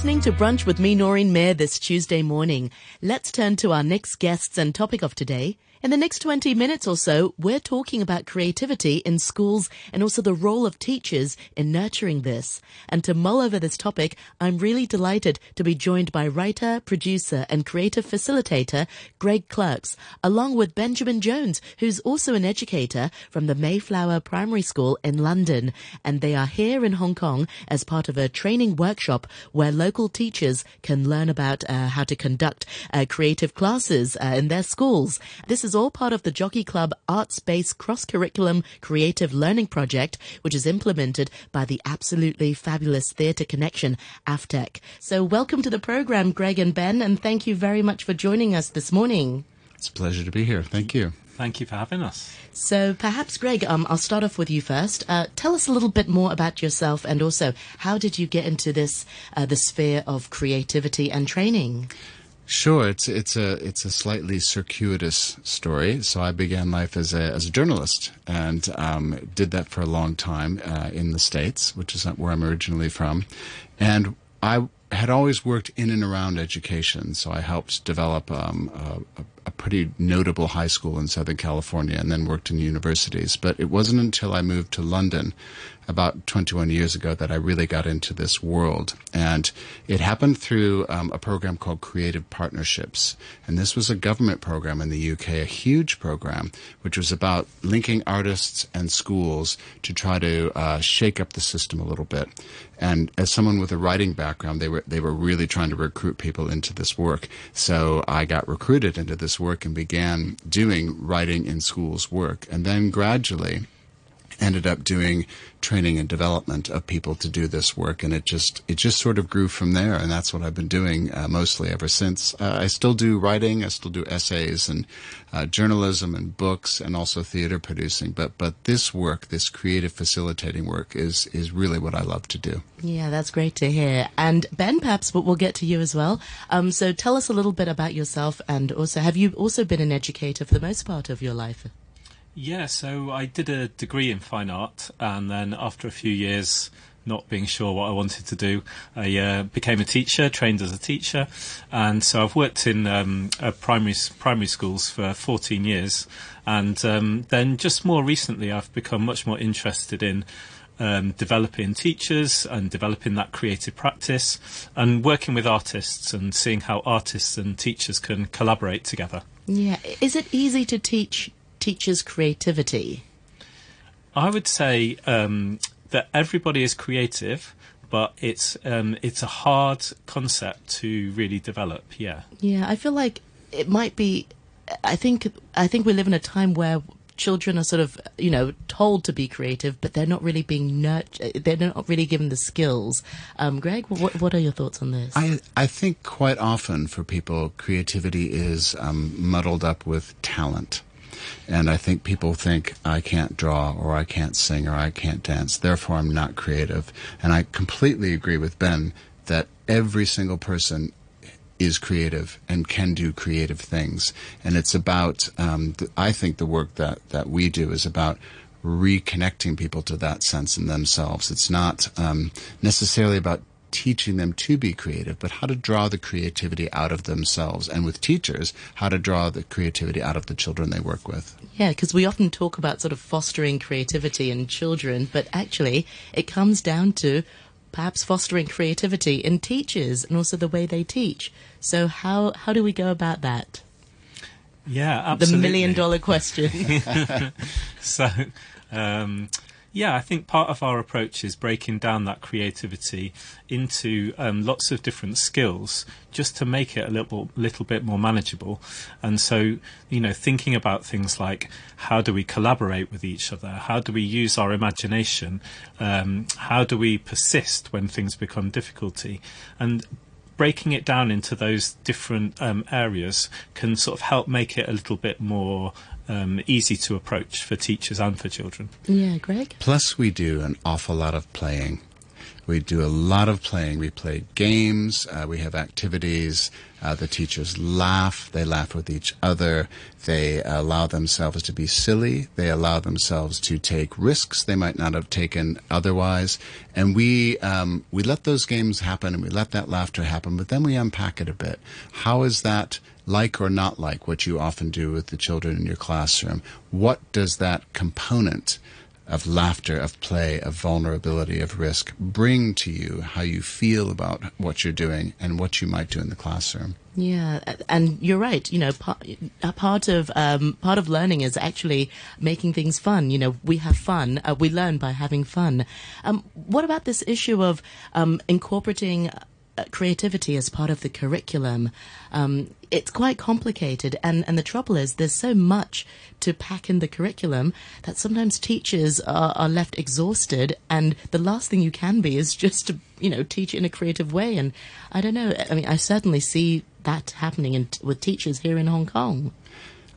listening to Brunch with me, Noreen Mayer, this Tuesday morning. Let's turn to our next guests and topic of today. In the next 20 minutes or so, we're talking about creativity in schools and also the role of teachers in nurturing this. And to mull over this topic, I'm really delighted to be joined by writer, producer, and creative facilitator Greg Klerx, along with Benjamin Jones, who's also an educator from the Mayflower Primary School in London. And they are here in Hong Kong as part of a training workshop where local teachers can learn about uh, how to conduct uh, creative classes uh, in their schools. This is is all part of the Jockey Club arts-based cross-curriculum creative learning project, which is implemented by the absolutely fabulous Theatre Connection, AFTEC. So welcome to the program, Greg and Ben, and thank you very much for joining us this morning. It's a pleasure to be here. Thank you. Thank you for having us. So, perhaps, Greg, um, I'll start off with you first. Uh, tell us a little bit more about yourself, and also how did you get into this, uh, the sphere of creativity and training? Sure, it's it's a it's a slightly circuitous story. So I began life as a as a journalist and um, did that for a long time uh, in the states, which is where I'm originally from, and I had always worked in and around education. So I helped develop um, a, a pretty notable high school in Southern California and then worked in universities. But it wasn't until I moved to London about 21 years ago that I really got into this world. And it happened through um, a program called Creative Partnerships. And this was a government program in the UK, a huge program, which was about linking artists and schools to try to uh, shake up the system a little bit. And as someone with a writing background, they were they were really trying to recruit people into this work. So I got recruited into this work and began doing writing in schools work. And then gradually, ended up doing training and development of people to do this work, and it just it just sort of grew from there, and that's what I've been doing uh, mostly ever since. Uh, I still do writing, I still do essays and uh, journalism and books, and also theater producing. But but this work, this creative facilitating work, is is really what I love to do. Yeah, that's great to hear. And Ben, perhaps we'll get to you as well. Um, so tell us a little bit about yourself, and also have you also been an educator for the most part of your life? Yeah, so I did a degree in fine art, and then after a few years not being sure what I wanted to do, I uh, became a teacher, trained as a teacher, and so I've worked in um, primary primary schools for 14 years, and um, then just more recently I've become much more interested in. Um, developing teachers and developing that creative practice and working with artists and seeing how artists and teachers can collaborate together. Yeah, is it easy to teach teachers' creativity? I would say um, that everybody is creative, but it's um, it's a hard concept to really develop. Yeah. Yeah, I feel like it might be. I think I think we live in a time where children are sort of you know told to be creative, but they're not really being nurtured. They're not really given the skills. Um, Greg, what what are your thoughts on this? I I think quite often for people, creativity is um, muddled up with talent. And I think people think I can't draw or I can't sing or I can't dance, therefore I'm not creative. And I completely agree with Ben that every single person is creative and can do creative things. And it's about, um, th- I think the work that, that we do is about reconnecting people to that sense in themselves. It's not um, necessarily about teaching them to be creative, but how to draw the creativity out of themselves. And with teachers, how to draw the creativity out of the children they work with. Yeah, because we often talk about sort of fostering creativity in children, but actually it comes down to perhaps fostering creativity in teachers and also the way they teach. So how how do we go about that? Yeah, absolutely. The million dollar question. so um, yeah, I think part of our approach is breaking down that creativity into um, lots of different skills just to make it a little little bit more manageable. And so, you know, thinking about things like how do we collaborate with each other? How do we use our imagination? Um, how do we persist when things become difficulty? And breaking it down into those different um, areas can sort of help make it a little bit more um, easy to approach for teachers and for children. Yeah, Greg? Plus, we do an awful lot of playing. We do a lot of playing. We play games. Uh, we have activities. Uh, the teachers laugh. They laugh with each other. They allow themselves to be silly. They allow themselves to take risks they might not have taken otherwise. And we um, we let those games happen, and we let that laughter happen. But then we unpack it a bit. How is that? Like or not like what you often do with the children in your classroom, what does that component of laughter, of play, of vulnerability, of risk bring to you how you feel about what you're doing and what you might do in the classroom. Yeah, and you're right. You know, part, part of um, part of learning is actually making things fun. You know, we have fun. Uh, we learn by having fun. Um, what about this issue of um, incorporating creativity as part of the curriculum. Um, it's quite complicated, and, and the trouble is there's so much to pack in the curriculum that sometimes teachers are, are left exhausted, and the last thing you can be is just to you know teach in a creative way. And I don't know. I mean, I certainly see that happening in, with teachers here in Hong Kong.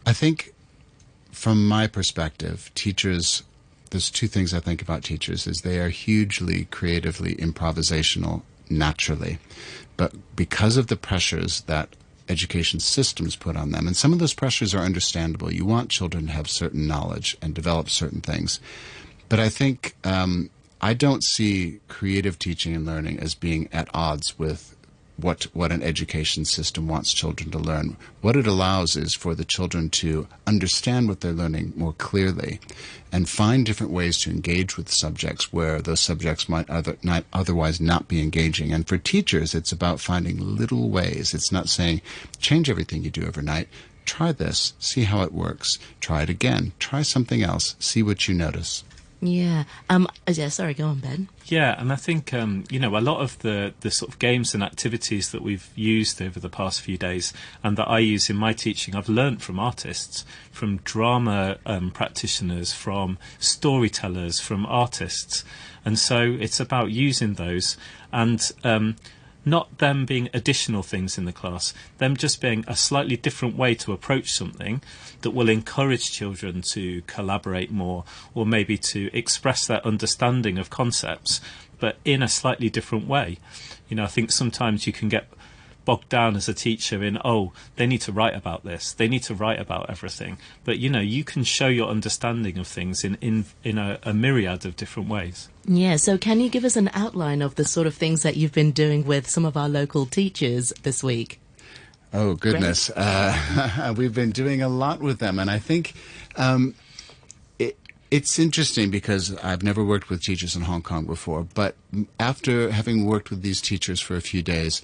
I think, from my perspective, teachers there's two things I think about teachers is they are hugely creatively improvisational naturally. But because of the pressures that education systems put on them, and some of those pressures are understandable. You want children to have certain knowledge and develop certain things. But I think um, I don't see creative teaching and learning as being at odds with what what an education system wants children to learn. What it allows is for the children to understand what they're learning more clearly, and find different ways to engage with subjects where those subjects might other, not otherwise not be engaging. And for teachers, it's about finding little ways. It's not saying change everything you do overnight. Try this, see how it works. Try it again. Try something else. See what you notice. Yeah. Um. Yeah. Sorry. Go on, Ben. Yeah, and I think um, you know a lot of the the sort of games and activities that we've used over the past few days, and that I use in my teaching, I've learnt from artists, from drama um, practitioners, from storytellers, from artists, and so it's about using those and. Um, not them being additional things in the class, them just being a slightly different way to approach something that will encourage children to collaborate more or maybe to express their understanding of concepts, but in a slightly different way. You know, I think sometimes you can get bogged down as a teacher in oh they need to write about this they need to write about everything but you know you can show your understanding of things in in in a, a myriad of different ways yeah, so can you give us an outline of the sort of things that you've been doing with some of our local teachers this week? Oh, goodness. Uh, we've been doing a lot with them. And I think um, it, it's interesting because I've never worked with teachers in Hong Kong before. But after having worked with these teachers for a few days,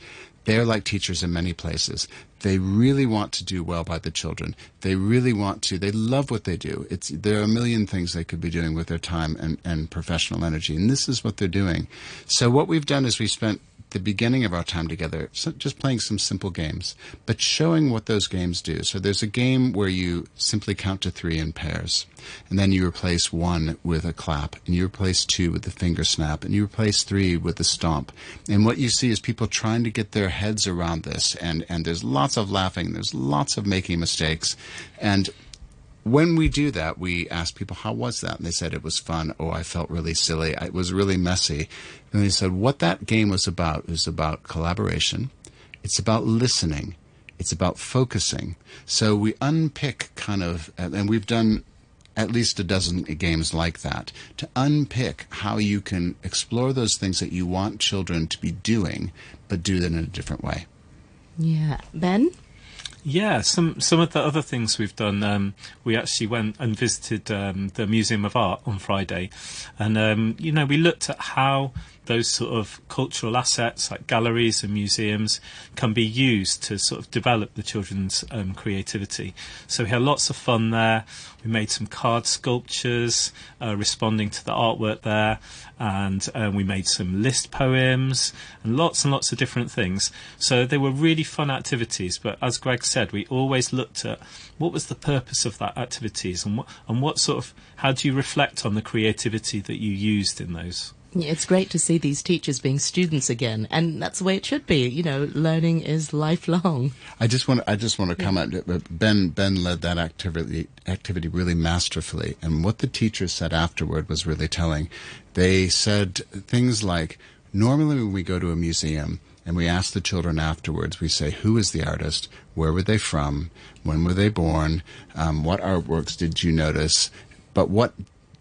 they're like teachers in many places. They really want to do well by the children. They really want to. They love what they do. It's there are a million things they could be doing with their time and, and professional energy, and this is what they're doing. So what we've done is we spent the beginning of our time together, so just playing some simple games, but showing what those games do. So there's a game where you simply count to three in pairs, and then you replace one with a clap, and you replace two with the finger snap, and you replace three with the stomp. And what you see is people trying to get their heads around this, and, and there's lots of laughing, there's lots of making mistakes, and when we do that, we ask people, how was that? And they said, it was fun. Oh, I felt really silly. It was really messy. And they said, what that game was about is about collaboration. It's about listening. It's about focusing. So we unpick kind of, and we've done at least a dozen games like that to unpick how you can explore those things that you want children to be doing, but do them in a different way. Yeah. Ben? Yeah, some some of the other things we've done. Um, we actually went and visited um, the Museum of Art on Friday, and um, you know we looked at how those sort of cultural assets like galleries and museums can be used to sort of develop the children's um, creativity. So we had lots of fun there. We made some card sculptures uh, responding to the artwork there, and uh, we made some list poems and lots and lots of different things. So they were really fun activities. But as Greg said, we always looked at what was the purpose of that activities and what and what sort of how do you reflect on the creativity that you used in those. It's great to see these teachers being students again, and that's the way it should be. You know, learning is lifelong. I just want I just want to comment. Ben Ben led that activity activity really masterfully, and what the teachers said afterward was really telling. They said things like, "Normally, when we go to a museum." and we ask the children afterwards. We say, "Who is the artist? Where were they from? When were they born? Um, what artworks did you notice?" But what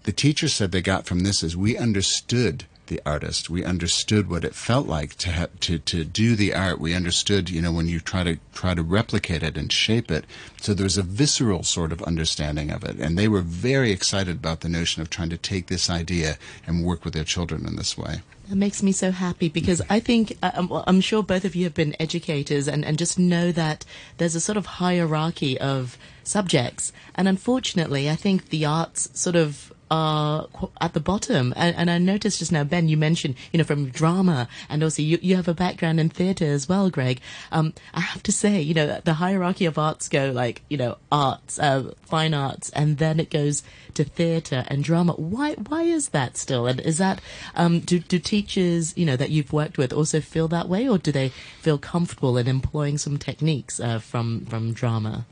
the teacher said they got from this is we understood the artist. We understood what it felt like to have, to to do the art. We understood, you know, when you try to try to replicate it and shape it. So there was a visceral sort of understanding of it, and they were very excited about the notion of trying to take this idea and work with their children in this way. That makes me so happy because I think uh, I'm, I'm sure both of you have been educators and, and just know that there's a sort of hierarchy of subjects, and unfortunately, I think the arts sort of are at the bottom. And, and, I noticed just now, Ben, you mentioned, you know, from drama, and also you, you have a background in theatre as well, Greg. Um, I have to say, you know, the hierarchy of arts go like, you know, arts, uh, fine arts, and then it goes to theatre and drama. Why, why is that still? And is that, um, do, do teachers, you know, that you've worked with also feel that way, or do they feel comfortable in employing some techniques uh, from, from drama?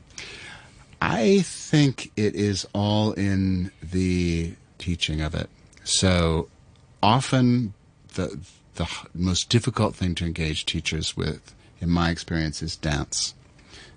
I think it is all in the teaching of it. So often the the most difficult thing to engage teachers with, in my experience, is dance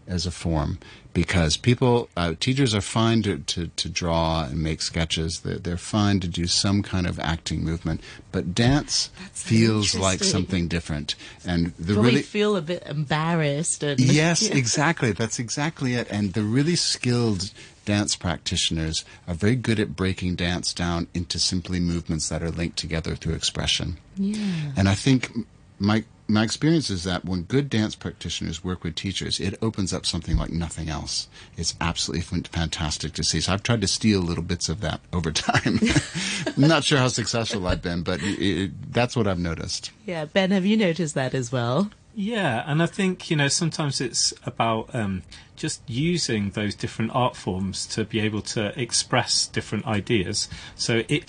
as a form because people uh, teachers are fine to, to, to, draw and make sketches. They're, they're fine to do some kind of acting movement but dance That's feels like something different. And the Probably really feel a bit embarrassed and yes yeah. exactly. That's exactly it. And the really skilled dance practitioners are very good at breaking dance down into simply movements that are linked together through expression. Yeah. and i think my my experience is that when good dance practitioners work with teachers, it opens up something like nothing else. It's absolutely fantastic to see. So I've tried to steal little bits of that over time. I'm not sure how successful I've been, but it, it, that's what I've noticed. Yeah, Ben, have you noticed that as well? Yeah, and I think you know sometimes it's about um, just using those different art forms to be able to express different ideas. So it,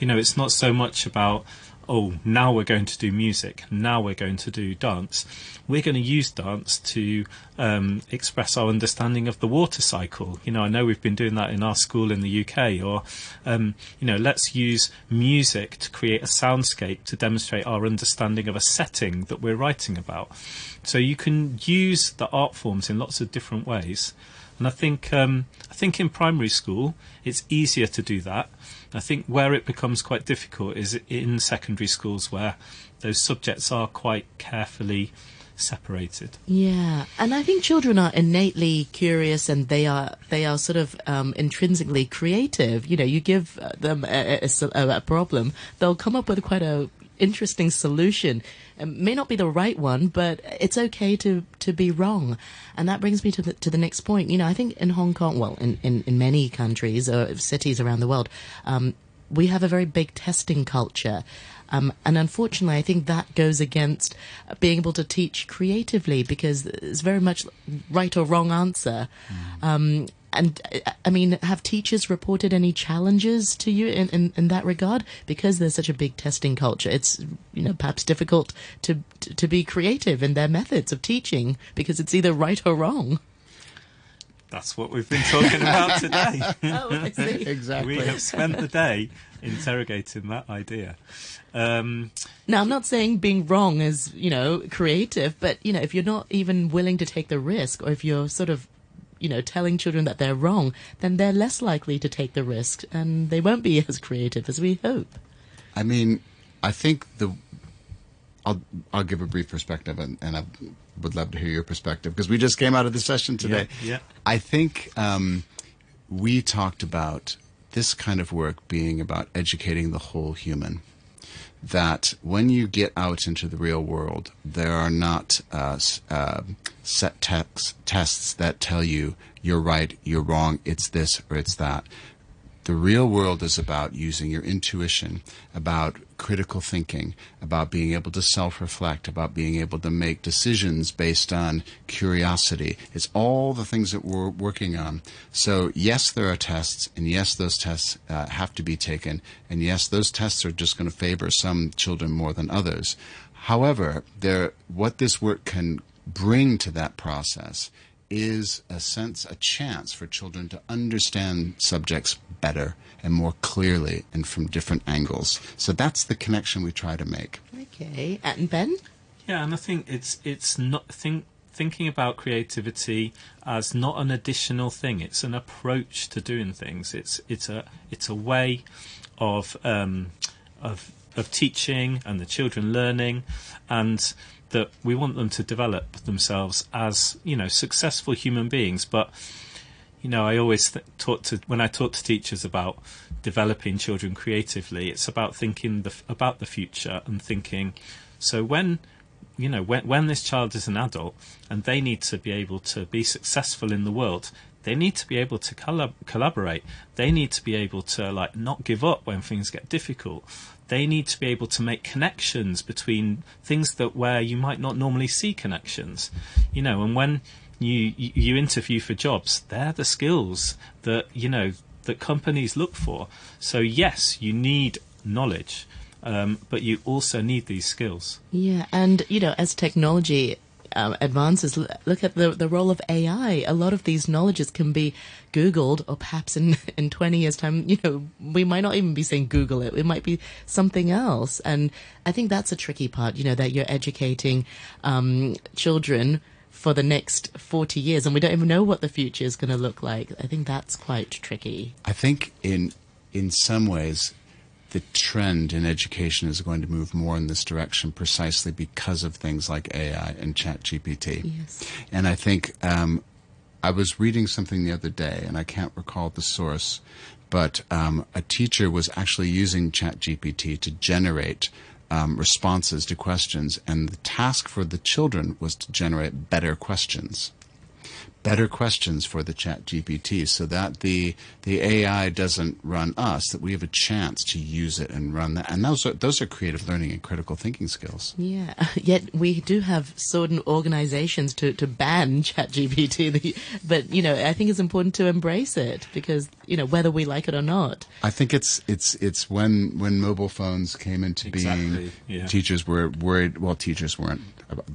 you know, it's not so much about oh, now we're going to do music, now we're going to do dance. We're going to use dance to um, express our understanding of the water cycle. You know, I know we've been doing that in our school in the UK, or, um, you know, let's use music to create a soundscape to demonstrate our understanding of a setting that we're writing about. So you can use the art forms in lots of different ways. And I think um, I think in primary school it's easier to do that I think where it becomes quite difficult is in secondary schools where those subjects are quite carefully separated. Yeah, and I think children are innately curious, and they are they are sort of um, intrinsically creative. You know, you give them a, a, a, problem, they'll come up with quite a interesting solution. It may not be the right one, but it's okay to, to be wrong. And that brings me to the, to the next point. You know, I think in Hong Kong, well, in, in, in many countries or cities around the world, um, we have a very big testing culture. Um, and unfortunately, I think that goes against being able to teach creatively because it's very much right or wrong answer. Mm. Um, and I mean, have teachers reported any challenges to you in, in, in, that regard? Because there's such a big testing culture, it's you know perhaps difficult to to be creative in their methods of teaching because it's either right or wrong. That's what we've been talking about today. oh, I see. exactly. We have spent the day interrogating that idea. Um, now, I'm not saying being wrong is, you know, creative, but, you know, if you're not even willing to take the risk, or if you're sort of you know, telling children that they're wrong, then they're less likely to take the risk and they won't be as creative as we hope. I mean, I think the I'll I'll give a brief perspective and, and I would love to hear your perspective because we just came out of the session today. Yeah. yeah. I think um, we talked about this kind of work being about educating the whole human that when you get out into the real world, there are not uh, uh, set text, tests that tell you you're right, you're wrong, it's this or it's that. The real world is about using your intuition, about critical thinking, about being able to self reflect, about being able to make decisions based on curiosity. It's all the things that we're working on. So, yes, there are tests, and yes, those tests uh, have to be taken, and yes, those tests are just going to favor some children more than others. However, what this work can bring to that process is a sense, a chance for children to understand subjects better and more clearly and from different angles. So that's the connection we try to make. Okay, and Ben? Yeah, and I think it's it's not think thinking about creativity as not an additional thing. It's an approach to doing things. It's it's a it's a way of um, of of teaching and the children learning, and that we want them to develop themselves as you know successful human beings. But you know, I always th- talk to when I talk to teachers about developing children creatively. It's about thinking the, about the future and thinking. So when you know when when this child is an adult and they need to be able to be successful in the world, they need to be able to collab- collaborate. They need to be able to like not give up when things get difficult they need to be able to make connections between things that where you might not normally see connections. You know and when you you interview for jobs they're the skills that you know that companies look for. So yes you need knowledge um, but you also need these skills. Yeah and you know as technology um, advances, look at the, the role of AI. A lot of these knowledges can be Googled, or perhaps in, in 20 years' time, you know, we might not even be saying Google it. It might be something else. And I think that's a tricky part, you know, that you're educating um, children for the next 40 years and we don't even know what the future is going to look like. I think that's quite tricky. I think in in some ways the trend in education is going to move more in this direction precisely because of things like AI and ChatGPT. Yes. And I think um, I was reading something the other day, and I can't recall the source, but um, a teacher was actually using ChatGPT to generate um, responses to questions, and the task for the children was to generate better questions better questions for the chat GPT so that the the AI doesn't run us, that we have a chance to use it and run that. And those are those are creative learning and critical thinking skills. Yeah. Yet we do have certain organizations to, to ban chat GPT but you know, I think it's important to embrace it because, you know, whether we like it or not. I think it's it's it's when when mobile phones came into exactly, being yeah. teachers were worried well teachers weren't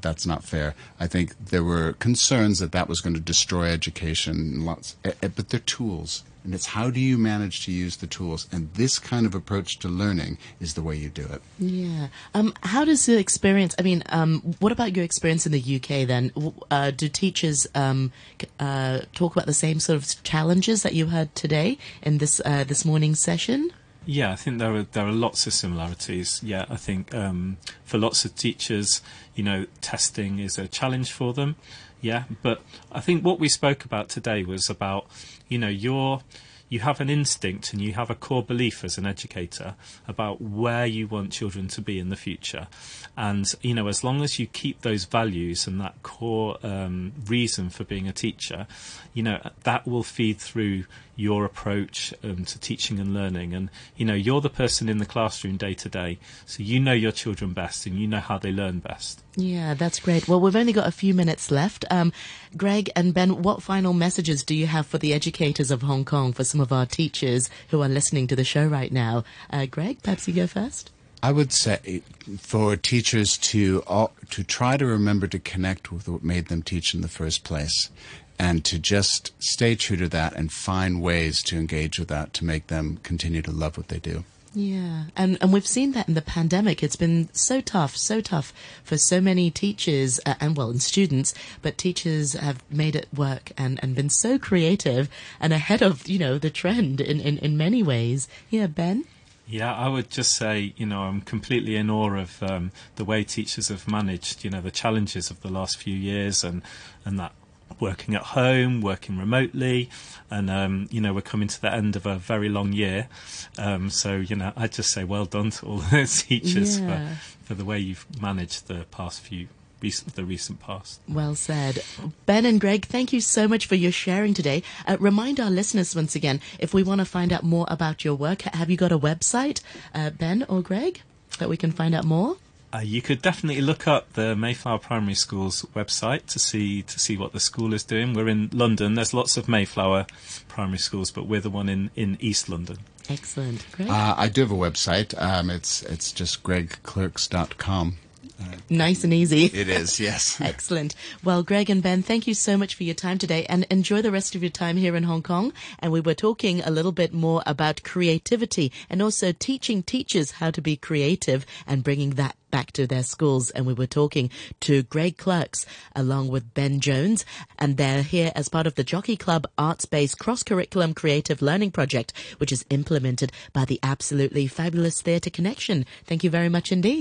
that's not fair. I think there were concerns that that was going to destroy education. Lots, eh, eh, but they're tools, and it's how do you manage to use the tools? And this kind of approach to learning is the way you do it. Yeah. Um, how does the experience? I mean, um, what about your experience in the UK? Then, uh, do teachers um, uh, talk about the same sort of challenges that you had today in this uh, this morning's session? Yeah, I think there are there are lots of similarities. Yeah, I think um, for lots of teachers, you know, testing is a challenge for them. Yeah, but I think what we spoke about today was about, you know, your you have an instinct and you have a core belief as an educator about where you want children to be in the future. And, you know, as long as you keep those values and that core um, reason for being a teacher, you know, that will feed through your approach um, to teaching and learning. And, you know, you're the person in the classroom day to day. So you know your children best and you know how they learn best. Yeah, that's great. Well, we've only got a few minutes left. Um, Greg and Ben, what final messages do you have for the educators of Hong Kong, for some of our teachers who are listening to the show right now? Uh, Greg, perhaps you go first. I would say for teachers to all, to try to remember to connect with what made them teach in the first place, and to just stay true to that and find ways to engage with that to make them continue to love what they do. Yeah, and and we've seen that in the pandemic. It's been so tough, so tough for so many teachers uh, and well, and students. But teachers have made it work and and been so creative and ahead of you know the trend in in, in many ways. Yeah, Ben. Yeah, I would just say, you know, I'm completely in awe of um, the way teachers have managed, you know, the challenges of the last few years and, and that working at home, working remotely, and um, you know we're coming to the end of a very long year. Um, so you know, I just say well done to all those teachers yeah. for, for the way you've managed the past few recent, the recent past. Well said. Ben and Greg, thank you so much for your sharing today. Uh, remind our listeners once again, if we want to find out more about your work, have you got a website, uh, Ben or Greg, that we can find out more? Uh, you could definitely look up the Mayflower Primary School's website to see to see what the school is doing. We're in London. There's lots of Mayflower primary schools, but we're the one in, in East London. Excellent. Greg? Uh, I do have a website. Um, it's it's just gregklerx.com. nice and easy. It is, yes. Excellent. Well, Greg and Ben, thank you so much for your time today and enjoy the rest of your time here in Hong Kong. And we were talking a little bit more about creativity and also teaching teachers how to be creative and bringing that back to their schools. And we were talking to Greg Klerx along with Ben Jones. And they're here as part of the Jockey Club Arts Based Cross Curriculum Creative Learning Project, which is implemented by the absolutely fabulous Theatre Connection. Thank you very much indeed.